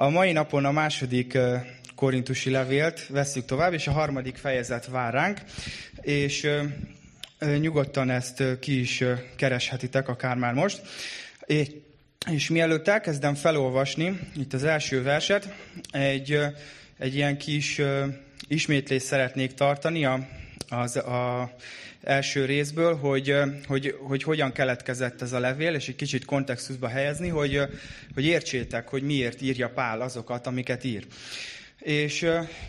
A mai napon a második korintusi levélt vesszük tovább, és a harmadik fejezet vár ránk, és nyugodtan ezt ki is kereshetitek, akár már most. És mielőtt elkezdem felolvasni itt az első verset, egy, egy ilyen kis ismétlést szeretnék tartani a, az a első részből, hogy, hogy, hogy hogyan keletkezett ez a levél, és egy kicsit kontextusba helyezni, hogy, hogy értsétek, hogy miért írja Pál azokat, amiket ír. És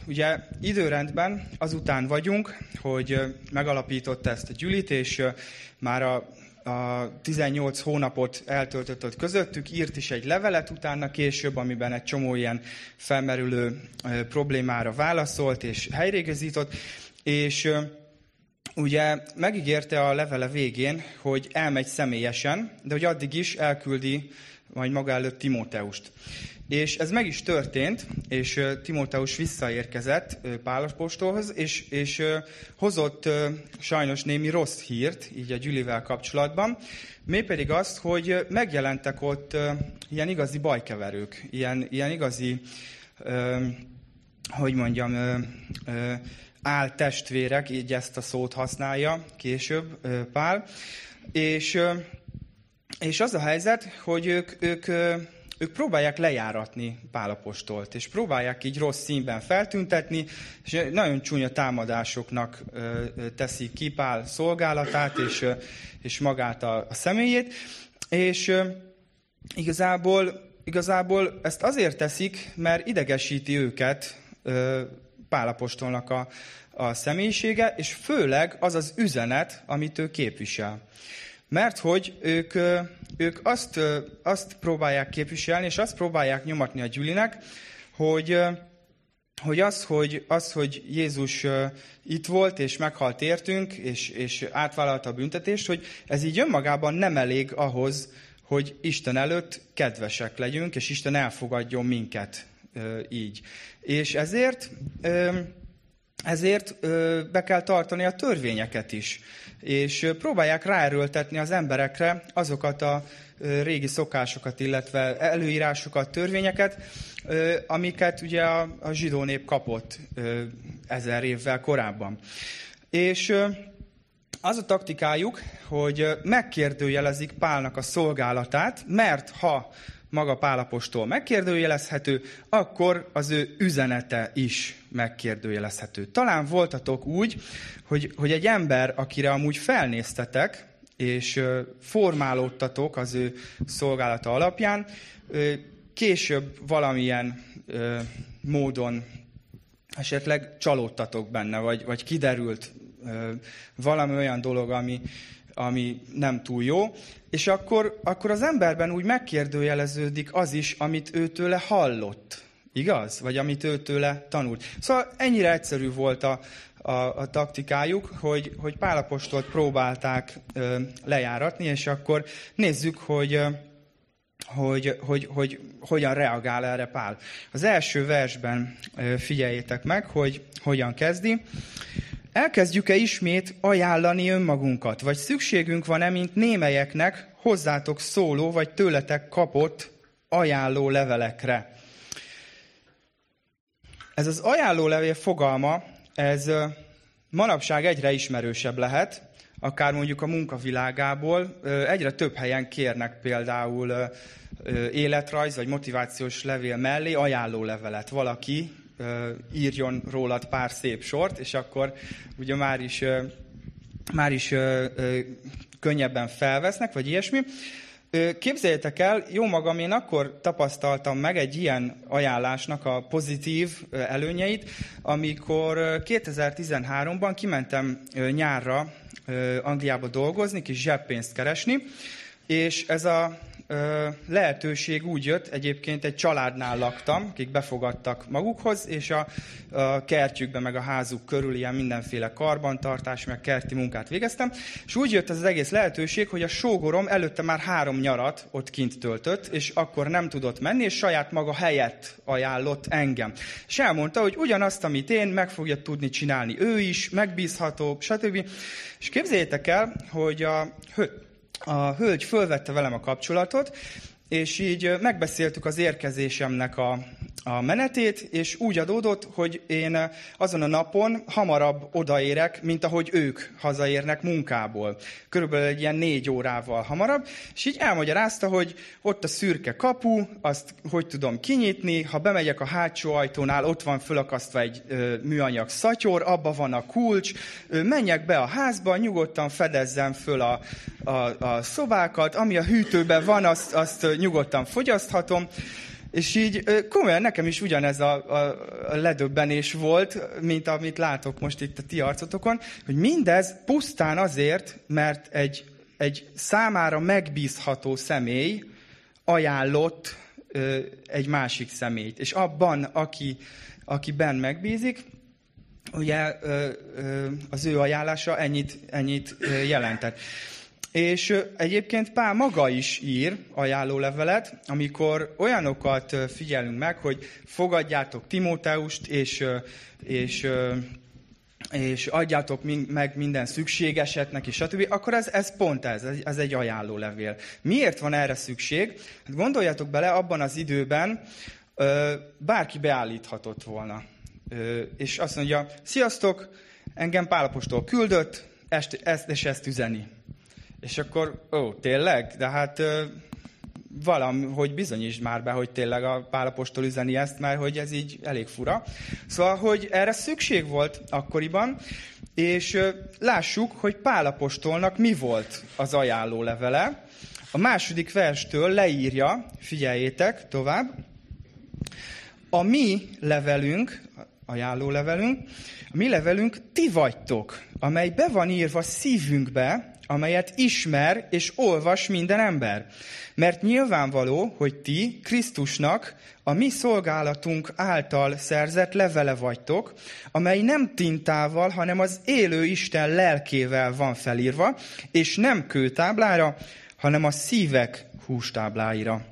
ugye időrendben azután vagyunk, hogy megalapította ezt a gyűlit, és már a, a 18 hónapot eltöltött közöttük, írt is egy levelet utána később, amiben egy csomó ilyen felmerülő problémára válaszolt és helyrégezított, és ugye megígérte a levele végén, hogy elmegy személyesen, de hogy addig is elküldi majd maga előtt Timóteust. És ez meg is történt, és Timóteus visszaérkezett Pálapostolhoz, és, és hozott sajnos némi rossz hírt, így a Gyülivel kapcsolatban, mi pedig azt, hogy megjelentek ott ilyen igazi bajkeverők, ilyen, ilyen igazi, hogy mondjam, áltestvérek, így ezt a szót használja később Pál, és, és az a helyzet, hogy ők, ők ők próbálják lejáratni Pálapostolt, és próbálják így rossz színben feltüntetni, és nagyon csúnya támadásoknak teszik ki Pál szolgálatát, és, és magát a, a személyét, és igazából, igazából ezt azért teszik, mert idegesíti őket Pálapostolnak a, a személyisége, és főleg az az üzenet, amit ő képvisel. Mert hogy ők, ők azt, azt próbálják képviselni, és azt próbálják nyomatni a gyülinek, hogy, hogy az, hogy, az, hogy Jézus itt volt, és meghalt értünk, és, és átvállalta a büntetést, hogy ez így önmagában nem elég ahhoz, hogy Isten előtt kedvesek legyünk, és Isten elfogadjon minket így. És ezért, ezért be kell tartani a törvényeket is és próbálják ráerőltetni az emberekre azokat a régi szokásokat, illetve előírásokat, törvényeket, amiket ugye a, zsidó nép kapott ezer évvel korábban. És az a taktikájuk, hogy megkérdőjelezik Pálnak a szolgálatát, mert ha maga Pálapostól megkérdőjelezhető, akkor az ő üzenete is megkérdőjelezhető. Talán voltatok úgy, hogy, hogy egy ember, akire amúgy felnéztetek, és formálódtatok az ő szolgálata alapján, később valamilyen módon esetleg csalódtatok benne, vagy, vagy kiderült valami olyan dolog, ami, ami nem túl jó, és akkor, akkor az emberben úgy megkérdőjeleződik az is, amit őtőle hallott. Igaz? Vagy amit őtőle tanult. Szóval ennyire egyszerű volt a, a, a taktikájuk, hogy, hogy Pálapostolt próbálták ö, lejáratni, és akkor nézzük, hogy, ö, hogy, hogy, hogy hogyan reagál erre Pál. Az első versben ö, figyeljétek meg, hogy hogyan kezdi. Elkezdjük-e ismét ajánlani önmagunkat, vagy szükségünk van-e, mint némelyeknek, hozzátok szóló, vagy tőletek kapott ajánló levelekre? Ez az ajánló levél fogalma, ez manapság egyre ismerősebb lehet, akár mondjuk a munkavilágából. Egyre több helyen kérnek például életrajz vagy motivációs levél mellé ajánló levelet. Valaki írjon rólad pár szép sort, és akkor ugye már is, már is könnyebben felvesznek, vagy ilyesmi. Képzeljétek el, jó magam, én akkor tapasztaltam meg egy ilyen ajánlásnak a pozitív előnyeit, amikor 2013-ban kimentem nyárra Angliába dolgozni, kis zseppénzt keresni, és ez a lehetőség úgy jött, egyébként egy családnál laktam, akik befogadtak magukhoz, és a, kertjükben, meg a házuk körül ilyen mindenféle karbantartás, meg kerti munkát végeztem, és úgy jött ez az egész lehetőség, hogy a sógorom előtte már három nyarat ott kint töltött, és akkor nem tudott menni, és saját maga helyett ajánlott engem. És elmondta, hogy ugyanazt, amit én, meg fogja tudni csinálni ő is, megbízható, stb. És képzeljétek el, hogy a a hölgy fölvette velem a kapcsolatot, és így megbeszéltük az érkezésemnek a, a menetét, és úgy adódott, hogy én azon a napon hamarabb odaérek, mint ahogy ők hazaérnek munkából. Körülbelül egy ilyen négy órával hamarabb, és így elmagyarázta, hogy ott a szürke kapu, azt hogy tudom kinyitni, ha bemegyek a hátsó ajtónál, ott van fölakasztva egy ö, műanyag szatyor, abba van a kulcs, ö, menjek be a házba, nyugodtan fedezzem föl a, a, a szobákat, ami a hűtőben van, azt, azt nyugodtan fogyaszthatom, és így komolyan nekem is ugyanez a, a, a ledöbbenés volt, mint amit látok most itt a ti arcotokon, hogy mindez pusztán azért, mert egy, egy számára megbízható személy ajánlott ö, egy másik személyt. És abban, aki, akiben megbízik, ugye ö, ö, az ő ajánlása ennyit, ennyit jelentett. És egyébként Pál maga is ír ajánlólevelet, amikor olyanokat figyelünk meg, hogy fogadjátok Timóteust, és, és, és adjátok meg minden szükségeset neki, stb., akkor ez, ez pont ez, ez egy ajánlólevél. Miért van erre szükség? Hát gondoljatok bele, abban az időben bárki beállíthatott volna. És azt mondja, sziasztok, engem Pálapostól küldött, ezt, ezt és ezt üzeni és akkor, ó, tényleg? De hát ö, hogy bizonyítsd már be, hogy tényleg a pálapostól üzeni ezt, mert hogy ez így elég fura. Szóval, hogy erre szükség volt akkoriban, és ö, lássuk, hogy pálapostolnak mi volt az ajánló levele. A második verstől leírja, figyeljétek tovább, a mi levelünk, ajánló levelünk, a mi levelünk ti vagytok, amely be van írva szívünkbe, amelyet ismer és olvas minden ember. Mert nyilvánvaló, hogy ti Krisztusnak a mi szolgálatunk által szerzett levele vagytok, amely nem tintával, hanem az élő Isten lelkével van felírva, és nem kőtáblára, hanem a szívek hústábláira.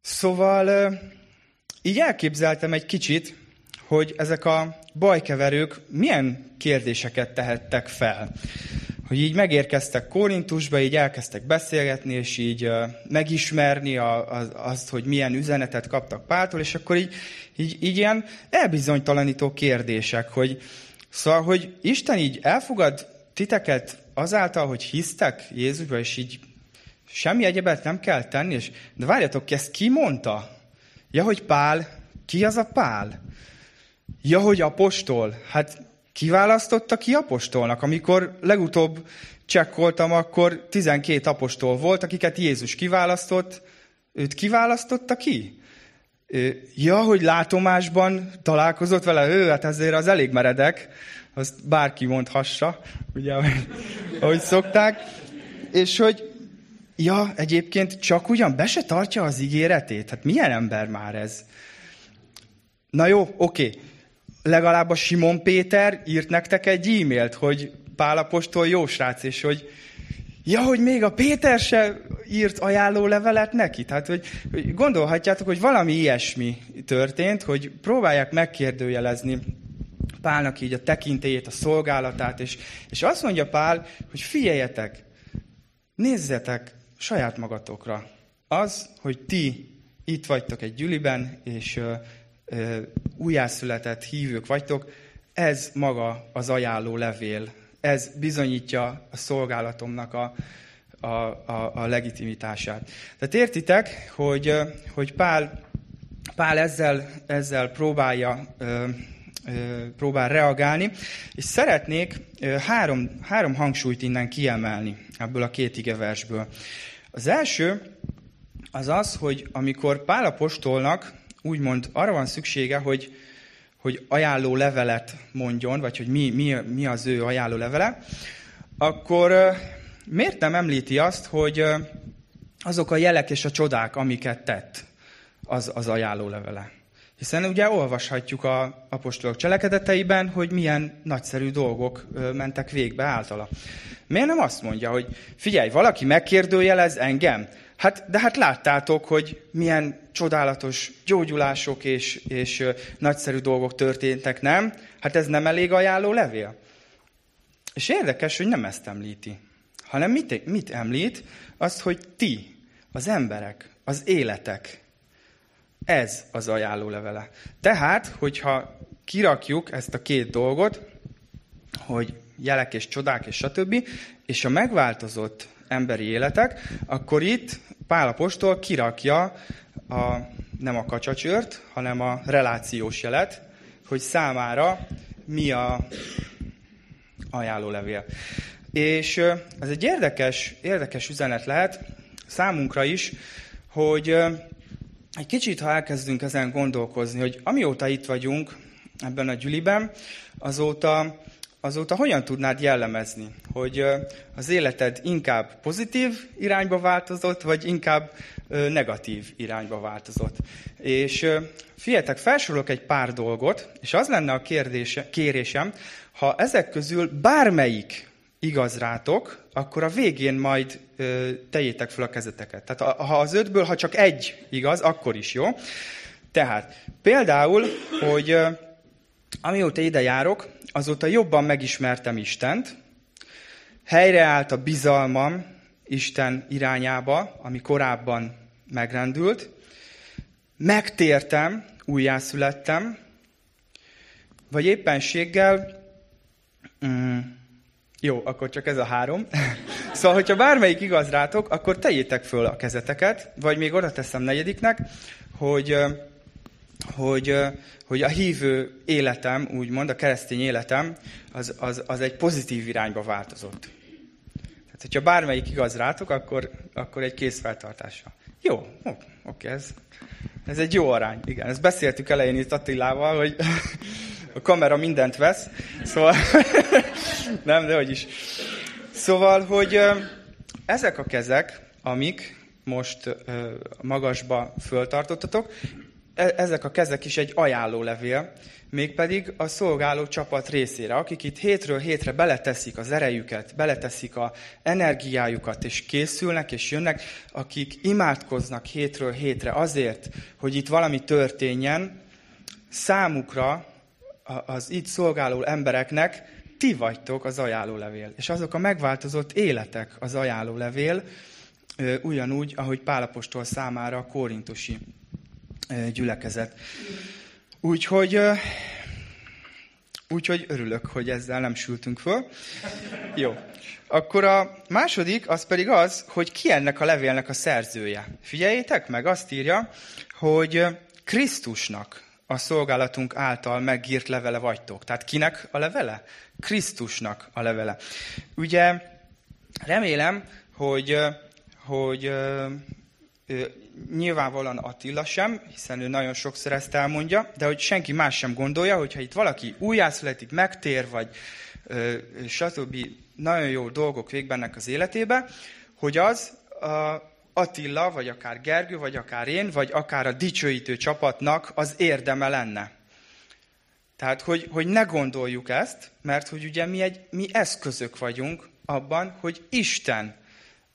Szóval így elképzeltem egy kicsit, hogy ezek a bajkeverők milyen kérdéseket tehettek fel. Hogy így megérkeztek Korintusba, így elkezdtek beszélgetni, és így megismerni a, a, azt, hogy milyen üzenetet kaptak Páltól, és akkor így, így, így ilyen elbizonytalanító kérdések, hogy szóval, hogy Isten így elfogad titeket azáltal, hogy hisztek Jézusba, és így semmi egyebet nem kell tenni, és de várjatok ki, ezt ki mondta? Ja, hogy Pál, ki az a Pál? Ja, hogy apostol? Hát kiválasztotta ki apostolnak? Amikor legutóbb csekkoltam, akkor 12 apostol volt, akiket Jézus kiválasztott. Őt kiválasztotta ki? Ja, hogy látomásban találkozott vele, ő, hát ezért az elég meredek, azt bárki mondhassa, ugye, ahogy szokták. És hogy, ja, egyébként csak ugyan be se tartja az ígéretét. Hát milyen ember már ez? Na jó, oké. Okay legalább a Simon Péter írt nektek egy e-mailt, hogy Pálapostól jó srác, és hogy ja, hogy még a Péter se írt ajánló levelet neki. Tehát, hogy, hogy gondolhatjátok, hogy valami ilyesmi történt, hogy próbálják megkérdőjelezni Pálnak így a tekintélyét, a szolgálatát, és, és azt mondja Pál, hogy figyeljetek, nézzetek saját magatokra. Az, hogy ti itt vagytok egy gyüliben, és újjászületett hívők vagytok, ez maga az ajánló levél. Ez bizonyítja a szolgálatomnak a, a, a, a legitimitását. Tehát értitek, hogy, hogy Pál, Pál ezzel, ezzel próbálja próbál reagálni, és szeretnék három, három hangsúlyt innen kiemelni ebből a két igeversből. Az első az az, hogy amikor Pál apostolnak úgymond arra van szüksége, hogy, hogy ajánló levelet mondjon, vagy hogy mi, mi, mi az ő ajánló levele, akkor miért nem említi azt, hogy azok a jelek és a csodák, amiket tett, az, az ajánló levele. Hiszen ugye olvashatjuk a apostolok cselekedeteiben, hogy milyen nagyszerű dolgok mentek végbe általa. Miért nem azt mondja, hogy figyelj, valaki megkérdőjelez engem, Hát, de hát láttátok, hogy milyen csodálatos gyógyulások és, és nagyszerű dolgok történtek, nem? Hát ez nem elég ajánló levél? És érdekes, hogy nem ezt említi, hanem mit, mit említ? Azt, hogy ti, az emberek, az életek, Ez az ajánló levele. Tehát, hogyha kirakjuk ezt a két dolgot, hogy jelek és csodák és stb., és a megváltozott emberi életek, akkor itt Pálapostól kirakja a, nem a kacsacsört, hanem a relációs jelet, hogy számára mi a ajánlólevél. És ez egy érdekes, érdekes üzenet lehet számunkra is, hogy egy kicsit, ha elkezdünk ezen gondolkozni, hogy amióta itt vagyunk ebben a gyüliben, azóta, azóta hogyan tudnád jellemezni, hogy az életed inkább pozitív irányba változott, vagy inkább negatív irányba változott. És figyeljetek, felsorolok egy pár dolgot, és az lenne a kérdése, kérésem, ha ezek közül bármelyik igaz rátok, akkor a végén majd ö, tegyétek fel a kezeteket. Tehát ha az ötből, ha csak egy igaz, akkor is jó. Tehát például, hogy amióta ide járok, azóta jobban megismertem Istent, helyreállt a bizalmam Isten irányába, ami korábban megrendült, megtértem, újjászülettem, vagy éppenséggel mm, jó, akkor csak ez a három. szóval, hogyha bármelyik igaz rátok, akkor tegyétek föl a kezeteket, vagy még oda teszem negyediknek, hogy, hogy, hogy a hívő életem, úgymond a keresztény életem, az, az, az egy pozitív irányba változott. Tehát, hogyha bármelyik igaz rátok, akkor, akkor egy készfeltartással. Jó, oké, ez, ez egy jó arány. Igen, ezt beszéltük elején itt Attilával, hogy a kamera mindent vesz, szóval nem, de hogy is. Szóval, hogy ezek a kezek, amik most magasba föltartottatok, ezek a kezek is egy ajánlólevél, mégpedig a szolgáló csapat részére, akik itt hétről hétre beleteszik az erejüket, beleteszik a energiájukat, és készülnek, és jönnek, akik imádkoznak hétről hétre azért, hogy itt valami történjen, számukra az itt szolgáló embereknek ti vagytok az ajánlólevél. És azok a megváltozott életek az ajánlólevél, ugyanúgy, ahogy Pálapostól számára a korintusi gyülekezet. Úgyhogy, úgyhogy örülök, hogy ezzel nem sültünk föl. Jó. Akkor a második, az pedig az, hogy ki ennek a levélnek a szerzője. Figyeljétek meg, azt írja, hogy Krisztusnak a szolgálatunk által megírt levele vagytok. Tehát kinek a levele? Krisztusnak a levele. Ugye remélem, hogy, hogy nyilvánvalóan Attila sem, hiszen ő nagyon sokszor ezt elmondja, de hogy senki más sem gondolja, hogyha itt valaki újjászületik, megtér, vagy ö, stb. nagyon jó dolgok végbennek az életébe, hogy az a, Attila, vagy akár Gergő, vagy akár én, vagy akár a dicsőítő csapatnak az érdeme lenne. Tehát, hogy, hogy ne gondoljuk ezt, mert hogy ugye mi, egy, mi eszközök vagyunk abban, hogy Isten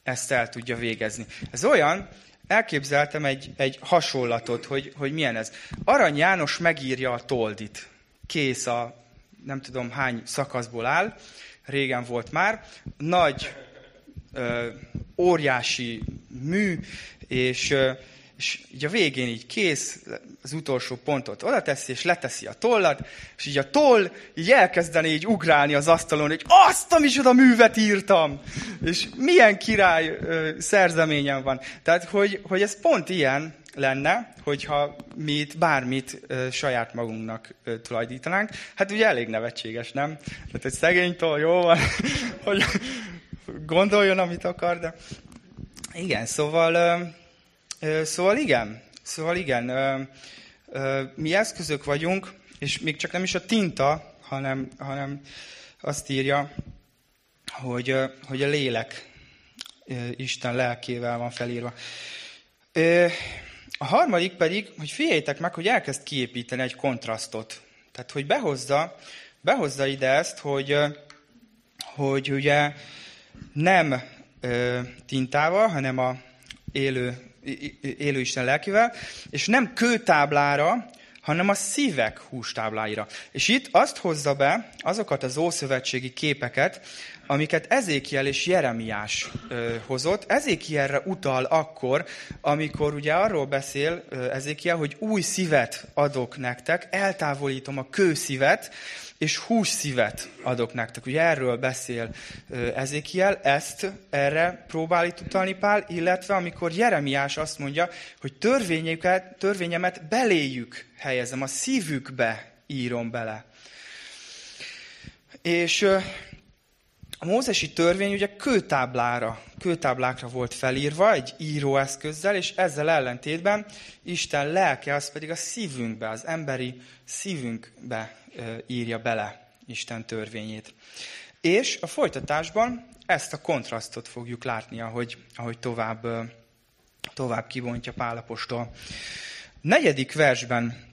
ezt el tudja végezni. Ez olyan, elképzeltem egy, egy hasonlatot, hogy, hogy milyen ez. Arany János megírja a toldit. Kész a nem tudom hány szakaszból áll, régen volt már. Nagy ö, óriási mű, és, ö, és így a végén így kész, az utolsó pontot oda teszi, és leteszi a tollat, és így a toll így elkezdeni így ugrálni az asztalon, hogy azt a művet írtam! És milyen király ö, szerzeményem van. Tehát, hogy, hogy ez pont ilyen lenne, hogyha mi itt bármit ö, saját magunknak ö, tulajdítanánk. Hát ugye elég nevetséges, nem? Tehát egy szegénytől jó van, hogy gondoljon, amit akar, de igen, szóval, ö, szóval igen, szóval igen, mi eszközök vagyunk, és még csak nem is a tinta, hanem, hanem azt írja, hogy, hogy a lélek Isten lelkével van felírva. A harmadik pedig, hogy figyeljétek meg, hogy elkezd kiépíteni egy kontrasztot. Tehát, hogy behozza, behozza ide ezt, hogy, hogy ugye nem tintával, hanem a élő, élő Isten lelkivel, és nem kőtáblára, hanem a szívek hústábláira. És itt azt hozza be azokat az ószövetségi képeket, amiket Ezékiel és Jeremiás ö, hozott. Ezékielre utal akkor, amikor ugye arról beszél ö, Ezékiel, hogy új szívet adok nektek, eltávolítom a kőszívet, és hús szívet adok nektek. Ugye erről beszél Ezékiel, ezt erre próbál itt utalni Pál, illetve amikor Jeremiás azt mondja, hogy törvényemet beléjük helyezem, a szívükbe írom bele. És a mózesi törvény ugye kőtáblára, kőtáblákra volt felírva egy íróeszközzel, és ezzel ellentétben Isten lelke az pedig a szívünkbe, az emberi szívünkbe írja bele Isten törvényét. És a folytatásban ezt a kontrasztot fogjuk látni, ahogy, ahogy tovább, tovább kibontja Pálapostól. Negyedik versben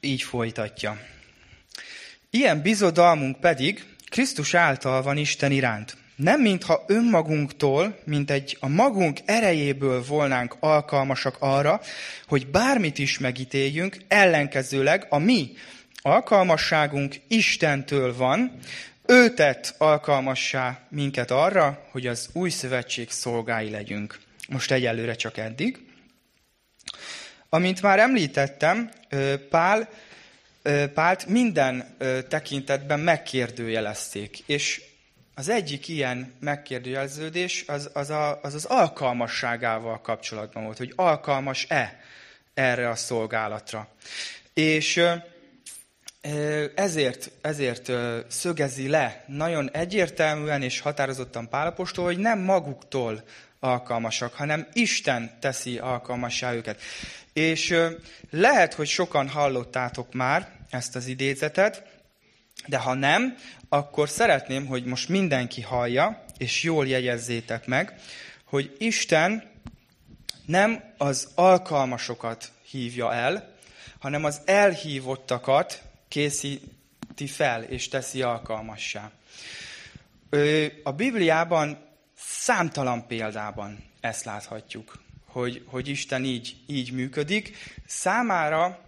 így folytatja. Ilyen bizodalmunk pedig Krisztus által van Isten iránt. Nem mintha önmagunktól, mint egy a magunk erejéből volnánk alkalmasak arra, hogy bármit is megítéljünk, ellenkezőleg a mi alkalmasságunk Istentől van, ő tett alkalmassá minket arra, hogy az új szövetség szolgái legyünk. Most egyelőre csak eddig. Amint már említettem, Pál, Pált minden tekintetben megkérdőjelezték, és az egyik ilyen megkérdőjeleződés az az, a, az az alkalmasságával kapcsolatban volt, hogy alkalmas-e erre a szolgálatra. És ezért, ezért szögezi le nagyon egyértelműen és határozottan Pálapostól, hogy nem maguktól alkalmasak, hanem Isten teszi alkalmassá őket. És lehet, hogy sokan hallottátok már ezt az idézetet, de ha nem, akkor szeretném, hogy most mindenki hallja, és jól jegyezzétek meg, hogy Isten nem az alkalmasokat hívja el, hanem az elhívottakat készíti fel és teszi alkalmassá. A Bibliában számtalan példában ezt láthatjuk, hogy, hogy Isten így, így működik. Számára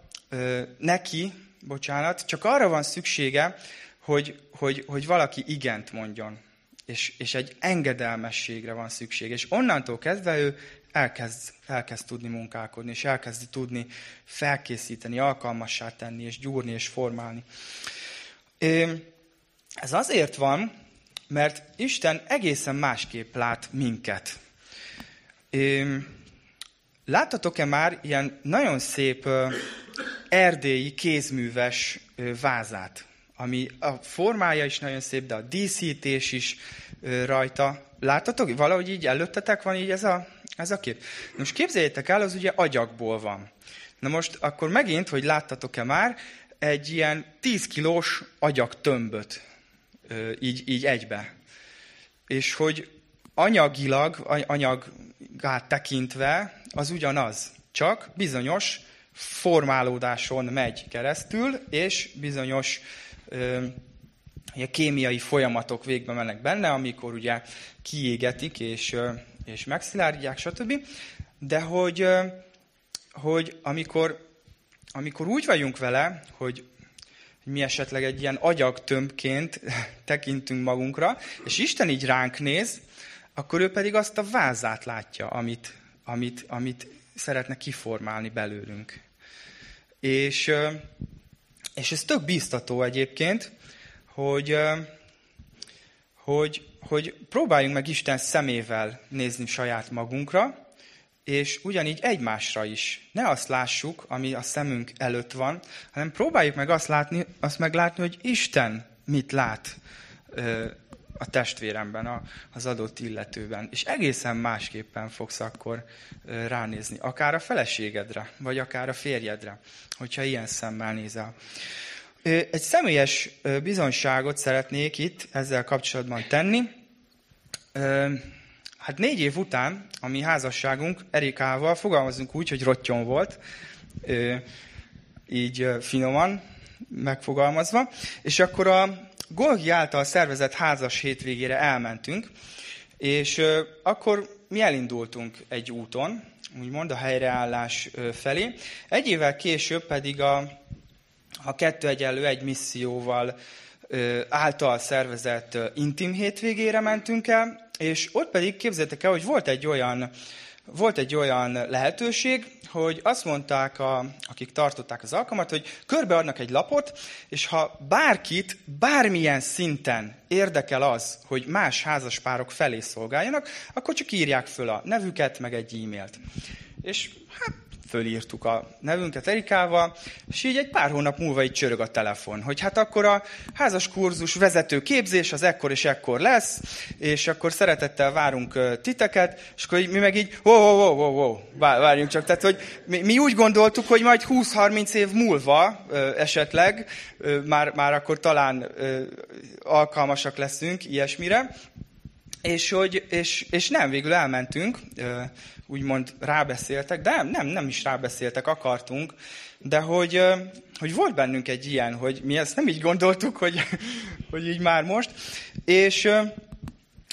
neki, bocsánat, csak arra van szüksége, hogy, hogy, hogy valaki igent mondjon. És, és egy engedelmességre van szükség. És onnantól kezdve ő elkezd, elkezd tudni munkálkodni, és elkezdi tudni felkészíteni, alkalmassá tenni, és gyúrni, és formálni. Ez azért van, mert Isten egészen másképp lát minket. Láttatok-e már ilyen nagyon szép erdélyi kézműves vázát, ami a formája is nagyon szép, de a díszítés is rajta. Láttatok? Valahogy így előttetek van így ez a, ez a kép. Most képzeljétek el, az ugye agyagból van. Na most akkor megint, hogy láttatok-e már, egy ilyen 10 kilós agyag tömböt így, így egybe. És hogy anyagilag, anyagát tekintve az ugyanaz, csak bizonyos formálódáson megy keresztül, és bizonyos ö, kémiai folyamatok végbe mennek benne, amikor ugye kiégetik és, és megszilárdítják, stb. De hogy, hogy amikor, amikor úgy vagyunk vele, hogy mi esetleg egy ilyen agyagtömbként tekintünk magunkra, és Isten így ránk néz, akkor ő pedig azt a vázát látja, amit, amit, amit szeretne kiformálni belőlünk. És, és ez tök biztató egyébként, hogy, hogy, hogy próbáljunk meg Isten szemével nézni saját magunkra, és ugyanígy egymásra is. Ne azt lássuk, ami a szemünk előtt van, hanem próbáljuk meg azt, látni, azt meglátni, hogy Isten mit lát a testvéremben, az adott illetőben. És egészen másképpen fogsz akkor ránézni. Akár a feleségedre, vagy akár a férjedre, hogyha ilyen szemmel nézel. Egy személyes bizonyságot szeretnék itt ezzel kapcsolatban tenni. Hát négy év után a mi házasságunk Erikával fogalmazunk úgy, hogy rottyon volt, így finoman megfogalmazva, és akkor a Golgi által szervezett házas hétvégére elmentünk, és akkor mi elindultunk egy úton, úgymond a helyreállás felé. Egy évvel később pedig a, a kettő egyenlő egy misszióval által szervezett intim hétvégére mentünk el, és ott pedig képzeljétek el, hogy volt egy olyan, volt egy olyan lehetőség, hogy azt mondták, a, akik tartották az alkalmat, hogy körbeadnak egy lapot, és ha bárkit bármilyen szinten érdekel az, hogy más házaspárok felé szolgáljanak, akkor csak írják föl a nevüket, meg egy e-mailt. És hát fölírtuk a nevünket Erikával, és így egy pár hónap múlva így csörög a telefon, hogy hát akkor a házas kurzus vezető képzés az ekkor és ekkor lesz, és akkor szeretettel várunk titeket, és akkor így, mi meg így, ó, ó, ó, ó, ó, várjunk csak. Tehát, hogy mi, mi úgy gondoltuk, hogy majd 20-30 év múlva esetleg már, már akkor talán alkalmasak leszünk ilyesmire, és, hogy, és, és nem, végül elmentünk, úgymond rábeszéltek, de nem, nem, nem is rábeszéltek, akartunk, de hogy, hogy volt bennünk egy ilyen, hogy mi ezt nem így gondoltuk, hogy, hogy így már most, és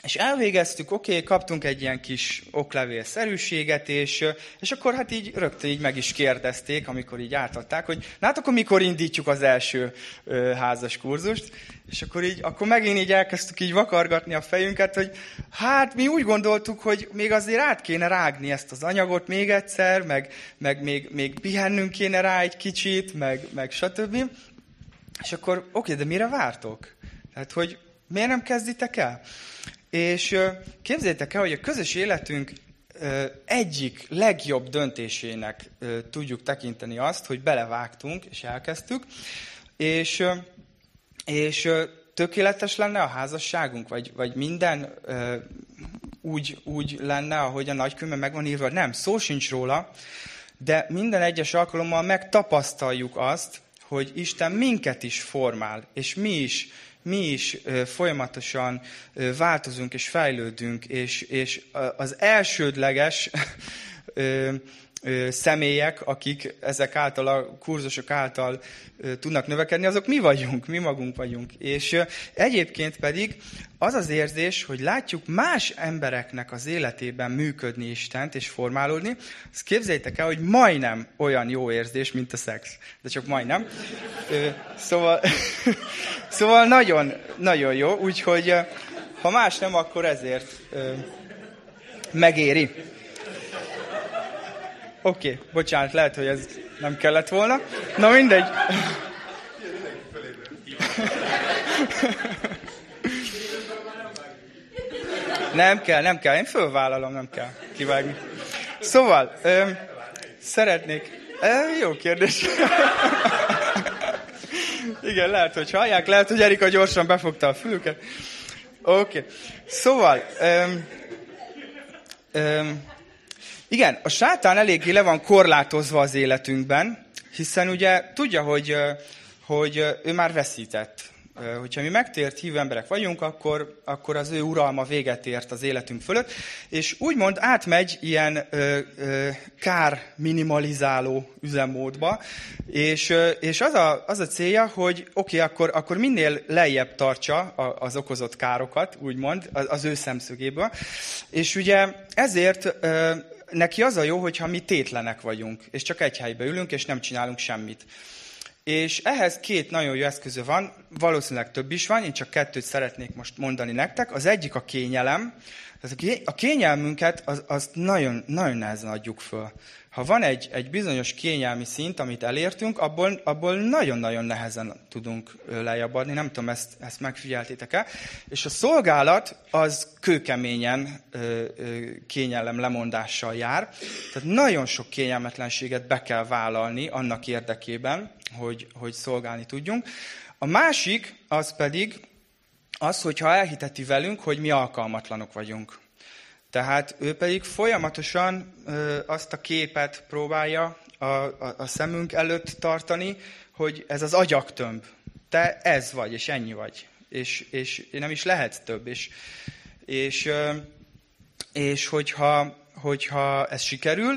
és elvégeztük, oké, okay, kaptunk egy ilyen kis oklevélszerűséget, és, és akkor hát így rögtön így meg is kérdezték, amikor így átadták, hogy na hát akkor mikor indítjuk az első ö, házas kurzust, és akkor így, akkor megint így elkezdtük így vakargatni a fejünket, hogy hát mi úgy gondoltuk, hogy még azért át kéne rágni ezt az anyagot még egyszer, meg, meg még, még pihennünk kéne rá egy kicsit, meg, meg stb. És akkor oké, okay, de mire vártok? Tehát, hogy miért nem kezditek el? És képzeljétek el, hogy a közös életünk egyik legjobb döntésének tudjuk tekinteni azt, hogy belevágtunk és elkezdtük, és, és tökéletes lenne a házasságunk, vagy, vagy minden úgy, úgy lenne, ahogy a nagykönyvben meg van írva. Nem, szó sincs róla, de minden egyes alkalommal megtapasztaljuk azt, hogy Isten minket is formál, és mi is mi is folyamatosan változunk és fejlődünk, és, és az elsődleges személyek, akik ezek által, a kurzusok által tudnak növekedni, azok mi vagyunk, mi magunk vagyunk. És egyébként pedig az az érzés, hogy látjuk más embereknek az életében működni Istent és formálódni, azt képzeljétek el, hogy majdnem olyan jó érzés, mint a szex. De csak majdnem. Szóval, szóval nagyon, nagyon jó, úgyhogy ha más nem, akkor ezért megéri. Oké, okay, bocsánat, lehet, hogy ez nem kellett volna. Na mindegy. Nem kell, nem kell. Én fölvállalom, nem kell kivágni. Szóval, ö, szeretnék... Ö, jó kérdés. Igen, lehet, hogy hallják, lehet, hogy Erika gyorsan befogta a fülüket. Oké. Okay. Szóval, ö, ö, igen, a sátán eléggé le van korlátozva az életünkben, hiszen ugye tudja, hogy, hogy ő már veszített. Hogyha mi megtért hívő emberek vagyunk, akkor, akkor az ő uralma véget ért az életünk fölött, és úgymond átmegy ilyen ö, ö, kár minimalizáló üzemmódba, és, ö, és az, a, az a célja, hogy oké, okay, akkor, akkor minél lejjebb tartsa az okozott károkat, úgymond, az, az ő szemszögéből, és ugye ezért ö, neki az a jó, hogyha mi tétlenek vagyunk, és csak egy helybe ülünk, és nem csinálunk semmit. És ehhez két nagyon jó eszközö van, valószínűleg több is van, én csak kettőt szeretnék most mondani nektek. Az egyik a kényelem. A kényelmünket az, azt nagyon, nagyon nehezen adjuk föl ha van egy, egy bizonyos kényelmi szint, amit elértünk, abból, abból nagyon-nagyon nehezen tudunk lejjebb. Nem tudom, ezt, ezt megfigyeltétek-e. És a szolgálat az kőkeményen ö, ö, kényelem lemondással jár. Tehát nagyon sok kényelmetlenséget be kell vállalni annak érdekében, hogy, hogy szolgálni tudjunk. A másik az pedig az, hogyha elhiteti velünk, hogy mi alkalmatlanok vagyunk. Tehát ő pedig folyamatosan ö, azt a képet próbálja a, a, a szemünk előtt tartani, hogy ez az agyaktömb. Te ez vagy, és ennyi vagy. És, és nem is lehet több. És, és, ö, és hogyha, hogyha ez sikerül,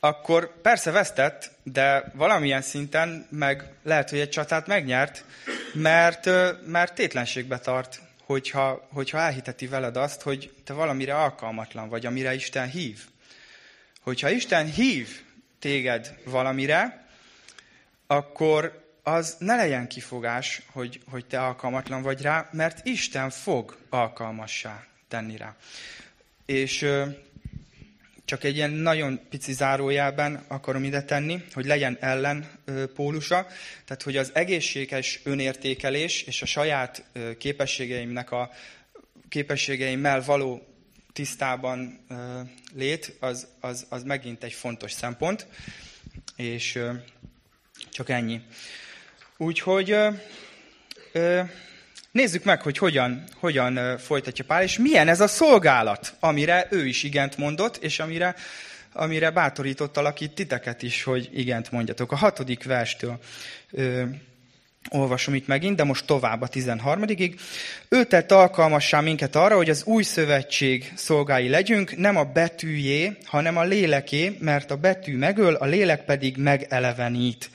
akkor persze vesztett, de valamilyen szinten meg lehet, hogy egy csatát megnyert, mert, mert tétlenségbe tart hogyha, hogyha elhiteti veled azt, hogy te valamire alkalmatlan vagy, amire Isten hív. Hogyha Isten hív téged valamire, akkor, az ne legyen kifogás, hogy, hogy te alkalmatlan vagy rá, mert Isten fog alkalmassá tenni rá. És csak egy ilyen nagyon pici zárójelben akarom ide tenni, hogy legyen ellen pólusa, tehát hogy az egészséges önértékelés és a saját képességeimnek a képességeimmel való tisztában lét, az, az, az megint egy fontos szempont, és csak ennyi. Úgyhogy nézzük meg, hogy hogyan, hogyan folytatja Pál, és milyen ez a szolgálat, amire ő is igent mondott, és amire, amire bátorítottalak itt titeket is, hogy igent mondjatok. A hatodik verstől olvasom itt megint, de most tovább a 13-ig. Ő tett alkalmassá minket arra, hogy az új szövetség szolgái legyünk, nem a betűjé, hanem a léleké, mert a betű megöl, a lélek pedig megelevenít.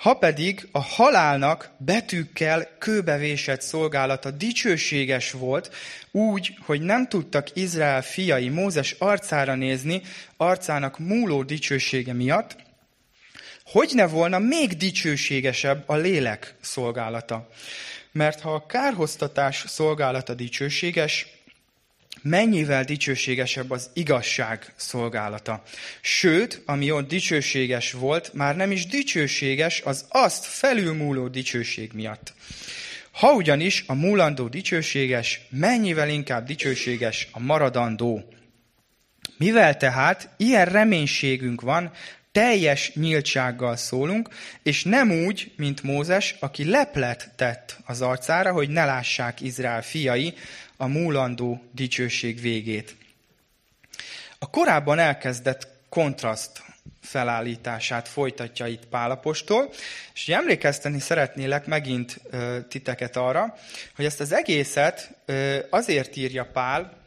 Ha pedig a halálnak betűkkel kőbevésett szolgálata dicsőséges volt, úgy, hogy nem tudtak Izrael fiai Mózes arcára nézni, arcának múló dicsősége miatt, hogy ne volna még dicsőségesebb a lélek szolgálata? Mert ha a kárhoztatás szolgálata dicsőséges, mennyivel dicsőségesebb az igazság szolgálata. Sőt, ami ott dicsőséges volt, már nem is dicsőséges az azt felülmúló dicsőség miatt. Ha ugyanis a múlandó dicsőséges, mennyivel inkább dicsőséges a maradandó. Mivel tehát ilyen reménységünk van, teljes nyíltsággal szólunk, és nem úgy, mint Mózes, aki leplet tett az arcára, hogy ne lássák Izrael fiai a múlandó dicsőség végét. A korábban elkezdett kontraszt felállítását folytatja itt Pálapostól, és emlékezteni szeretnélek megint ö, titeket arra, hogy ezt az egészet ö, azért írja Pál,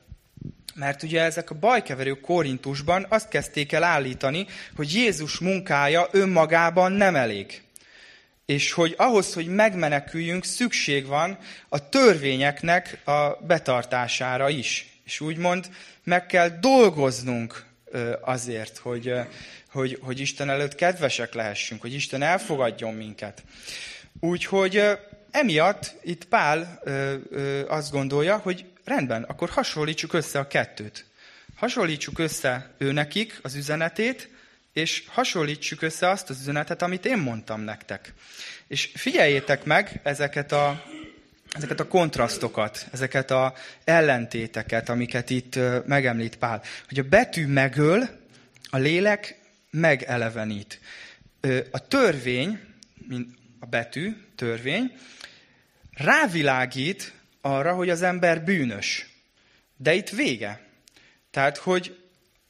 mert ugye ezek a bajkeverők Korintusban azt kezdték el állítani, hogy Jézus munkája önmagában nem elég. És hogy ahhoz, hogy megmeneküljünk, szükség van a törvényeknek a betartására is. És úgymond meg kell dolgoznunk azért, hogy, hogy, hogy Isten előtt kedvesek lehessünk, hogy Isten elfogadjon minket. Úgyhogy emiatt itt Pál azt gondolja, hogy rendben, akkor hasonlítsuk össze a kettőt. Hasonlítsuk össze ő az üzenetét, és hasonlítsuk össze azt az üzenetet, amit én mondtam nektek. És figyeljétek meg ezeket a, ezeket a kontrasztokat, ezeket a ellentéteket, amiket itt megemlít Pál. Hogy a betű megöl, a lélek megelevenít. A törvény, mint a betű, törvény, rávilágít arra, hogy az ember bűnös. De itt vége. Tehát, hogy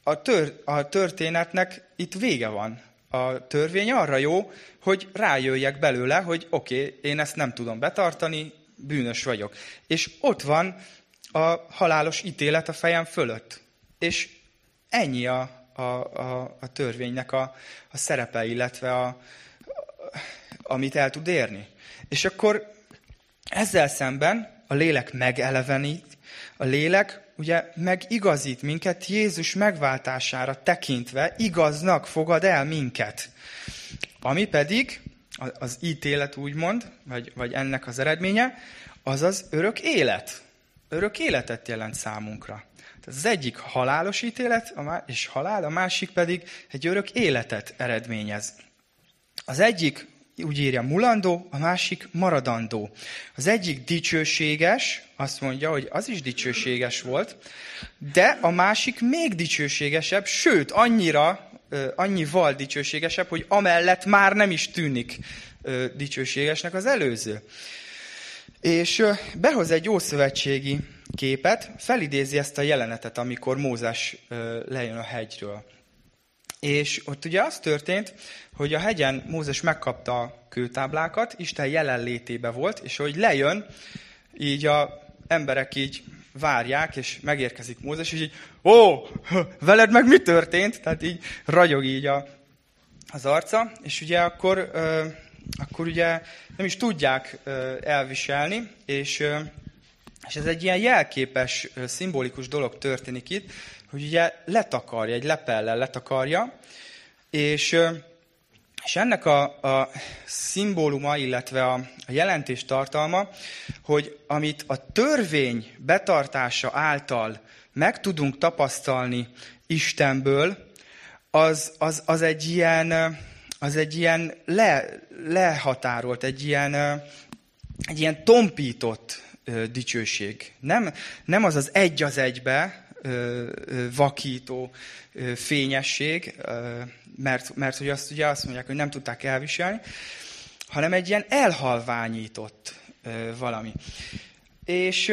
a, tör, a történetnek itt vége van. A törvény arra jó, hogy rájöjjek belőle, hogy oké, okay, én ezt nem tudom betartani, bűnös vagyok. És ott van a halálos ítélet a fejem fölött. És ennyi a, a, a, a törvénynek a, a szerepe, illetve a, a, amit el tud érni. És akkor ezzel szemben a lélek megelevenít, a lélek ugye megigazít minket Jézus megváltására tekintve, igaznak fogad el minket. Ami pedig az ítélet úgymond, vagy, vagy ennek az eredménye, az az örök élet. Örök életet jelent számunkra. Tehát az egyik halálos ítélet és halál, a másik pedig egy örök életet eredményez. Az egyik úgy írja mulandó, a másik maradandó. Az egyik dicsőséges, azt mondja, hogy az is dicsőséges volt, de a másik még dicsőségesebb, sőt, annyira, annyival dicsőségesebb, hogy amellett már nem is tűnik dicsőségesnek az előző. És behoz egy ószövetségi képet, felidézi ezt a jelenetet, amikor Mózes lejön a hegyről. És ott ugye az történt, hogy a hegyen Mózes megkapta a kőtáblákat, Isten jelenlétébe volt, és hogy lejön, így a emberek így várják, és megérkezik Mózes, és így, ó, veled meg mi történt? Tehát így ragyog így a, az arca, és ugye akkor, ö, akkor ugye nem is tudják ö, elviselni, és, ö, és ez egy ilyen jelképes, szimbolikus dolog történik itt, hogy ugye letakarja, egy lepellel letakarja, és És ennek a, a szimbóluma, illetve a, a jelentés tartalma, hogy amit a törvény betartása által meg tudunk tapasztalni Istenből, az, az, az egy ilyen, az egy ilyen le, lehatárolt, egy ilyen, egy ilyen tompított dicsőség. Nem, nem az az egy az egybe vakító fényesség, mert, mert hogy azt ugye azt mondják, hogy nem tudták elviselni, hanem egy ilyen elhalványított valami. És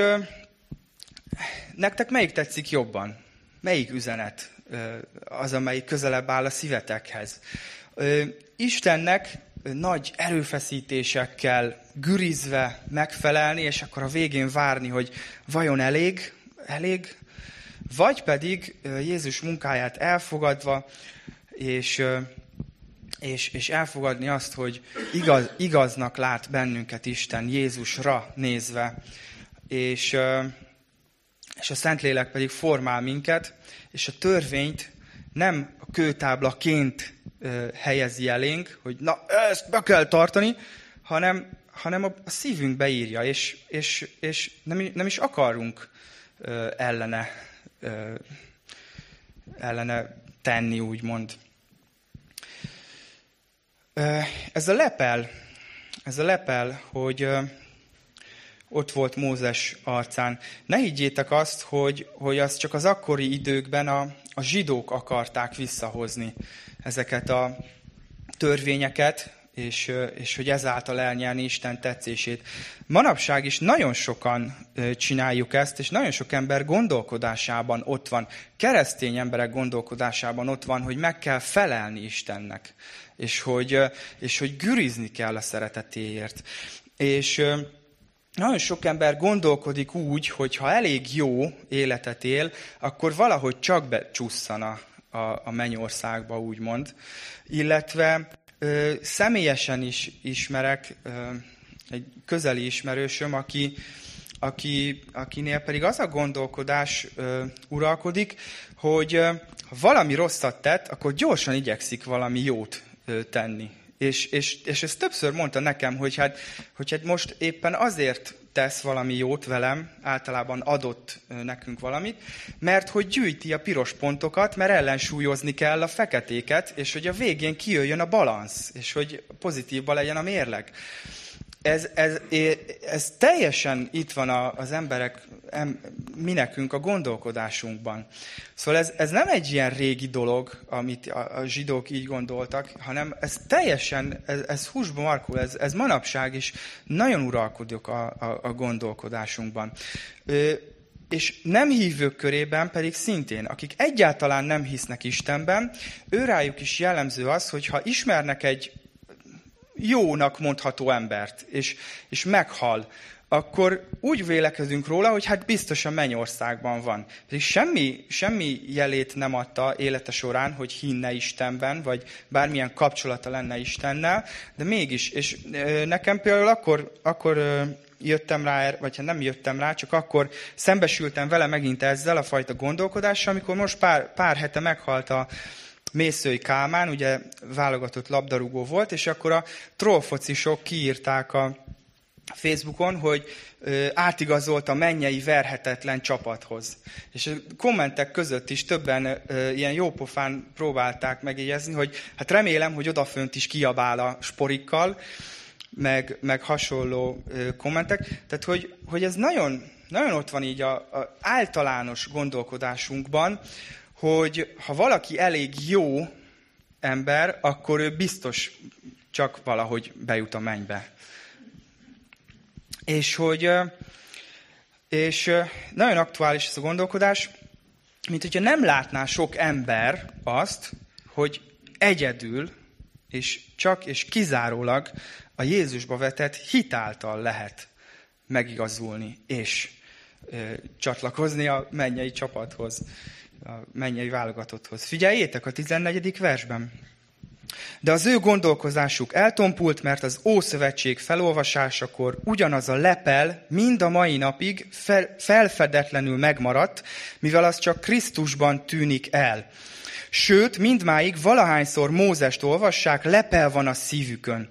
nektek melyik tetszik jobban? Melyik üzenet az, amelyik közelebb áll a szívetekhez? Istennek nagy erőfeszítésekkel gürizve megfelelni, és akkor a végén várni, hogy vajon elég, elég, vagy pedig Jézus munkáját elfogadva, és, és, és elfogadni azt, hogy igaz, igaznak lát bennünket Isten Jézusra nézve, és, és a Szentlélek pedig formál minket, és a törvényt nem a kőtáblaként helyezi elénk, hogy na, ezt be kell tartani, hanem, hanem a szívünkbe írja, és, és, és nem, nem is akarunk ellene, ellene tenni, úgymond. Ez a lepel, ez a lepel, hogy ott volt Mózes arcán. Ne higgyétek azt, hogy, hogy az csak az akkori időkben a, a zsidók akarták visszahozni ezeket a törvényeket, és, és hogy ezáltal elnyerni Isten tetszését. Manapság is nagyon sokan csináljuk ezt, és nagyon sok ember gondolkodásában ott van, keresztény emberek gondolkodásában ott van, hogy meg kell felelni Istennek, és hogy, és hogy gürizni kell a szeretetéért. És nagyon sok ember gondolkodik úgy, hogy ha elég jó életet él, akkor valahogy csak becsusszan a, a, a mennyországba, úgymond. Illetve személyesen is ismerek egy közeli ismerősöm, aki, aki, akinél pedig az a gondolkodás uralkodik, hogy ha valami rosszat tett, akkor gyorsan igyekszik valami jót tenni. És, és, és ezt többször mondta nekem, hogy hát, hogy hát most éppen azért tesz valami jót velem, általában adott nekünk valamit, mert hogy gyűjti a piros pontokat, mert ellensúlyozni kell a feketéket, és hogy a végén kijöjjön a balansz, és hogy pozitívba legyen a mérleg ez, ez, ez teljesen itt van az emberek, mi nekünk a gondolkodásunkban. Szóval ez, ez nem egy ilyen régi dolog, amit a, a zsidók így gondoltak, hanem ez teljesen, ez, ez húsba markul, ez, ez manapság is nagyon uralkodik a, a, a gondolkodásunkban. Ö, és nem hívők körében pedig szintén, akik egyáltalán nem hisznek Istenben, őrájuk is jellemző az, hogy ha ismernek egy jónak mondható embert, és, és meghal, akkor úgy vélekezünk róla, hogy hát biztosan mennyországban van. Pedig semmi, semmi jelét nem adta élete során, hogy hinne Istenben, vagy bármilyen kapcsolata lenne Istennel, de mégis. És nekem például akkor, akkor jöttem rá, er, vagy ha nem jöttem rá, csak akkor szembesültem vele megint ezzel a fajta gondolkodással, amikor most pár, pár hete meghalt a, Mészői Kálmán, ugye válogatott labdarúgó volt, és akkor a trollfocisok kiírták a Facebookon, hogy átigazolt a mennyei verhetetlen csapathoz. És a kommentek között is többen ilyen jópofán próbálták megjegyezni, hogy hát remélem, hogy odafönt is kiabál a sporikkal, meg, meg hasonló kommentek. Tehát, hogy, hogy ez nagyon, nagyon ott van így a, a általános gondolkodásunkban, hogy ha valaki elég jó ember, akkor ő biztos csak valahogy bejut a mennybe. És hogy és nagyon aktuális ez a gondolkodás, mint hogyha nem látná sok ember azt, hogy egyedül, és csak és kizárólag a Jézusba vetett hitáltal lehet megigazulni, és ö, csatlakozni a mennyei csapathoz a mennyei válogatotthoz. Figyeljétek a 14. versben. De az ő gondolkozásuk eltompult, mert az Ószövetség felolvasásakor ugyanaz a lepel mind a mai napig fel, felfedetlenül megmaradt, mivel az csak Krisztusban tűnik el. Sőt, mindmáig valahányszor Mózest olvassák, lepel van a szívükön.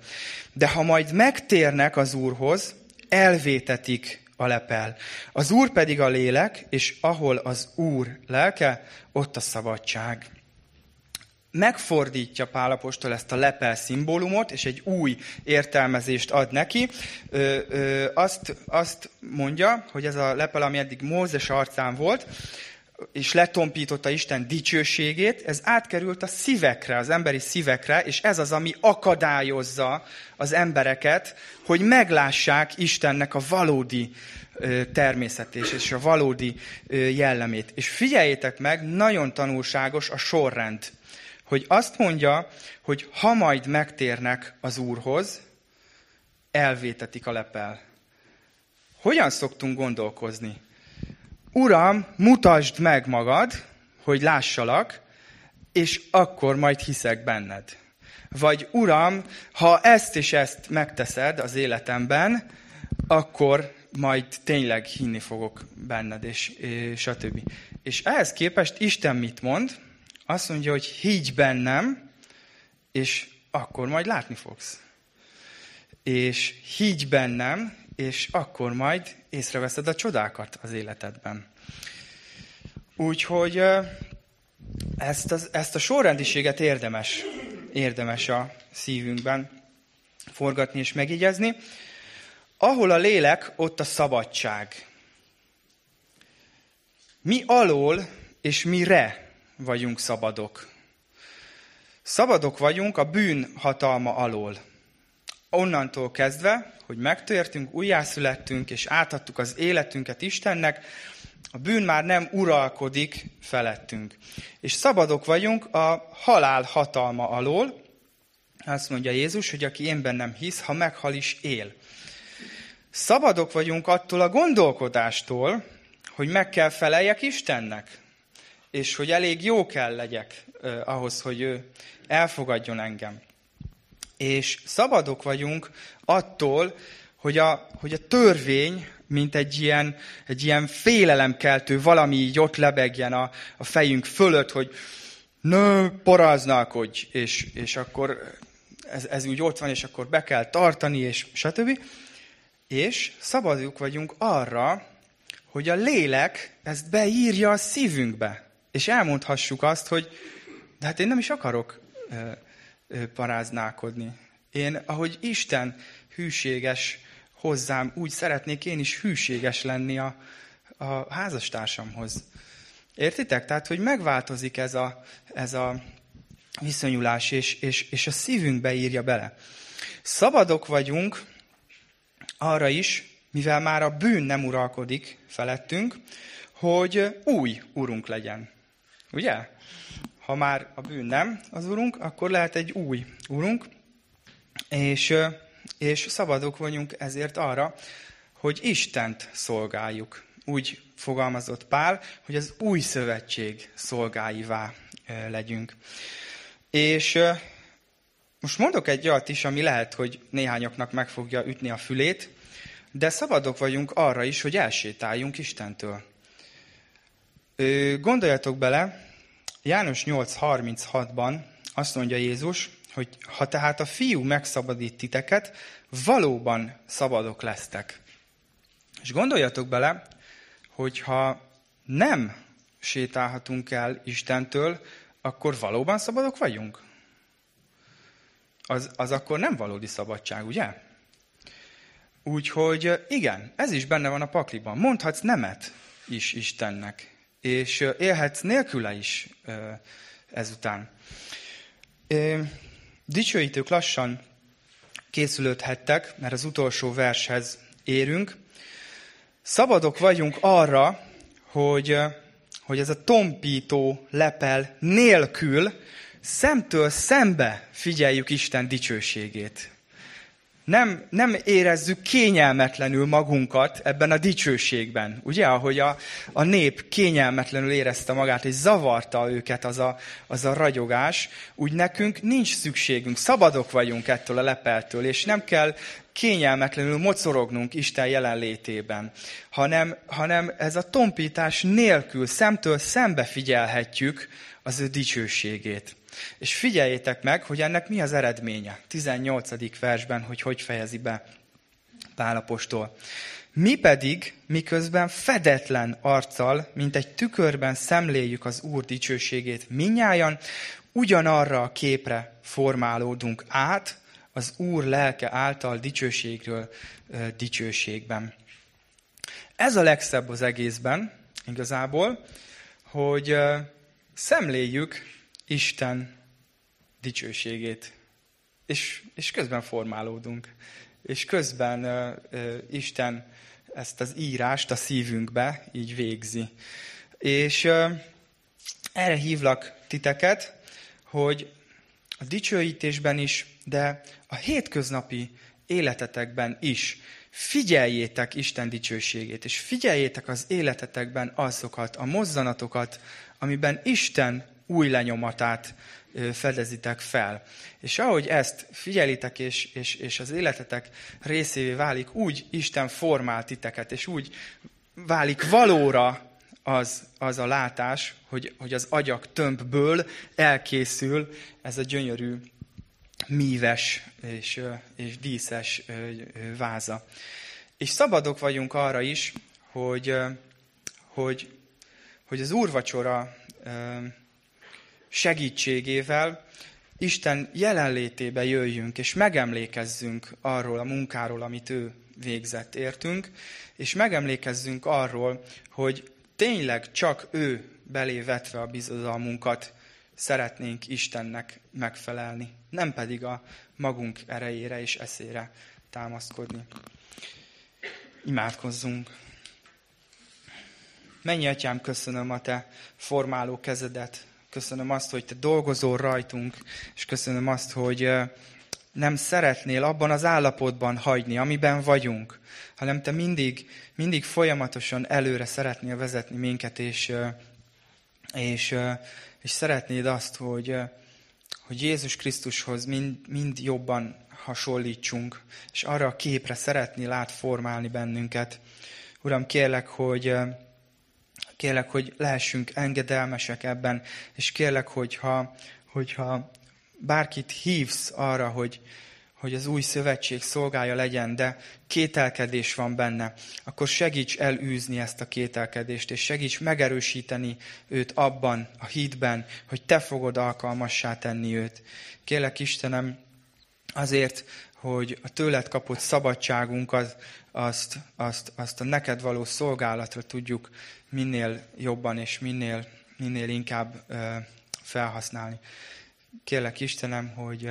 De ha majd megtérnek az Úrhoz, elvétetik a lepel. Az Úr pedig a lélek, és ahol az Úr lelke, ott a szabadság megfordítja Pálapostól ezt a lepel szimbólumot, és egy új értelmezést ad neki. Ö, ö, azt, azt mondja, hogy ez a lepel, ami eddig Mózes arcán volt, és letompította Isten dicsőségét, ez átkerült a szívekre, az emberi szívekre, és ez az, ami akadályozza az embereket, hogy meglássák Istennek a valódi természetét és a valódi jellemét. És figyeljétek meg, nagyon tanulságos a sorrend hogy azt mondja, hogy ha majd megtérnek az Úrhoz, elvétetik a lepel. Hogyan szoktunk gondolkozni? Uram, mutasd meg magad, hogy lássalak, és akkor majd hiszek benned. Vagy Uram, ha ezt és ezt megteszed az életemben, akkor majd tényleg hinni fogok benned, és, és stb. És ehhez képest Isten mit mond? Azt mondja, hogy higgy bennem, és akkor majd látni fogsz. És higgy bennem, és akkor majd észreveszed a csodákat az életedben. Úgyhogy ezt, az, ezt a sorrendiséget érdemes, érdemes a szívünkben forgatni és megígyezni. Ahol a lélek, ott a szabadság. Mi alól és mire vagyunk szabadok. Szabadok vagyunk a bűn hatalma alól. Onnantól kezdve, hogy megtértünk, újjászülettünk, és átadtuk az életünket Istennek, a bűn már nem uralkodik felettünk. És szabadok vagyunk a halál hatalma alól. Azt mondja Jézus, hogy aki én bennem hisz, ha meghal is él. Szabadok vagyunk attól a gondolkodástól, hogy meg kell feleljek Istennek és hogy elég jó kell legyek eh, ahhoz, hogy ő elfogadjon engem. És szabadok vagyunk attól, hogy a, hogy a törvény, mint egy ilyen, egy ilyen félelemkeltő valami így ott lebegjen a, a fejünk fölött, hogy ne paráználkodj, és, és akkor ez, ez úgy ott van, és akkor be kell tartani, és stb. És szabadok vagyunk arra, hogy a lélek ezt beírja a szívünkbe. És elmondhassuk azt, hogy de hát én nem is akarok paráználkodni. Én, ahogy Isten hűséges hozzám, úgy szeretnék én is hűséges lenni a, a házastársamhoz. Értitek? Tehát, hogy megváltozik ez a, ez a viszonyulás, és, és, és a szívünkbe írja bele. Szabadok vagyunk arra is, mivel már a bűn nem uralkodik felettünk, hogy új urunk legyen. Ugye? Ha már a bűn nem az Urunk, akkor lehet egy új Urunk, és, és szabadok vagyunk ezért arra, hogy Istent szolgáljuk. Úgy fogalmazott Pál, hogy az új szövetség szolgáivá legyünk. És most mondok egy olyat is, ami lehet, hogy néhányaknak meg fogja ütni a fülét, de szabadok vagyunk arra is, hogy elsétáljunk Istentől. Gondoljatok bele, János 8.36-ban azt mondja Jézus, hogy ha tehát a fiú megszabadít titeket, valóban szabadok lesztek. És gondoljatok bele, hogy ha nem sétálhatunk el Istentől, akkor valóban szabadok vagyunk? Az, az akkor nem valódi szabadság, ugye? Úgyhogy igen, ez is benne van a pakliban. Mondhatsz nemet is Istennek és élhetsz nélküle is ezután. Dicsőítők lassan készülődhettek, mert az utolsó vershez érünk. Szabadok vagyunk arra, hogy, hogy ez a tompító lepel nélkül szemtől szembe figyeljük Isten dicsőségét nem, nem érezzük kényelmetlenül magunkat ebben a dicsőségben. Ugye, ahogy a, a nép kényelmetlenül érezte magát, és zavarta őket az a, az a ragyogás, úgy nekünk nincs szükségünk, szabadok vagyunk ettől a lepeltől, és nem kell kényelmetlenül mocorognunk Isten jelenlétében, hanem, hanem ez a tompítás nélkül szemtől szembe figyelhetjük az ő dicsőségét. És figyeljétek meg, hogy ennek mi az eredménye. 18. versben, hogy hogy fejezi be Pálapostól. Mi pedig, miközben fedetlen arccal, mint egy tükörben szemléljük az Úr dicsőségét minnyájan, ugyanarra a képre formálódunk át az Úr lelke által dicsőségről dicsőségben. Ez a legszebb az egészben, igazából, hogy szemléljük Isten dicsőségét, és, és közben formálódunk, és közben uh, Isten ezt az írást a szívünkbe így végzi. És uh, erre hívlak titeket, hogy a dicsőítésben is, de a hétköznapi életetekben is figyeljétek Isten dicsőségét, és figyeljétek az életetekben azokat, a mozzanatokat, amiben Isten új lenyomatát fedezitek fel. És ahogy ezt figyelitek, és, és, és az életetek részévé válik, úgy Isten formál titeket, és úgy válik valóra az, az a látás, hogy, hogy az agyak tömbből elkészül ez a gyönyörű míves és, és díszes váza. És szabadok vagyunk arra is, hogy, hogy, hogy az úrvacsora segítségével Isten jelenlétébe jöjjünk, és megemlékezzünk arról a munkáról, amit ő végzett értünk, és megemlékezzünk arról, hogy tényleg csak ő belé vetve a bizodalmunkat szeretnénk Istennek megfelelni, nem pedig a magunk erejére és eszére támaszkodni. Imádkozzunk! Mennyi atyám, köszönöm a te formáló kezedet, köszönöm azt, hogy te dolgozol rajtunk, és köszönöm azt, hogy nem szeretnél abban az állapotban hagyni, amiben vagyunk, hanem te mindig, mindig folyamatosan előre szeretnél vezetni minket, és, és, és szeretnéd azt, hogy, hogy Jézus Krisztushoz mind, mind jobban hasonlítsunk, és arra a képre szeretnél átformálni bennünket. Uram, kérlek, hogy, kérlek, hogy lehessünk engedelmesek ebben, és kérlek, hogyha, hogyha bárkit hívsz arra, hogy, hogy az új szövetség szolgája legyen, de kételkedés van benne, akkor segíts elűzni ezt a kételkedést, és segíts megerősíteni őt abban, a hitben, hogy te fogod alkalmassá tenni őt. Kérlek Istenem, azért, hogy a tőled kapott szabadságunkat, azt, azt, azt a neked való szolgálatra tudjuk minél jobban és minél, minél inkább felhasználni. Kérlek Istenem, hogy,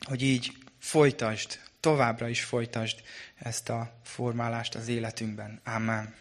hogy így folytasd, továbbra is folytasd ezt a formálást az életünkben. Amen.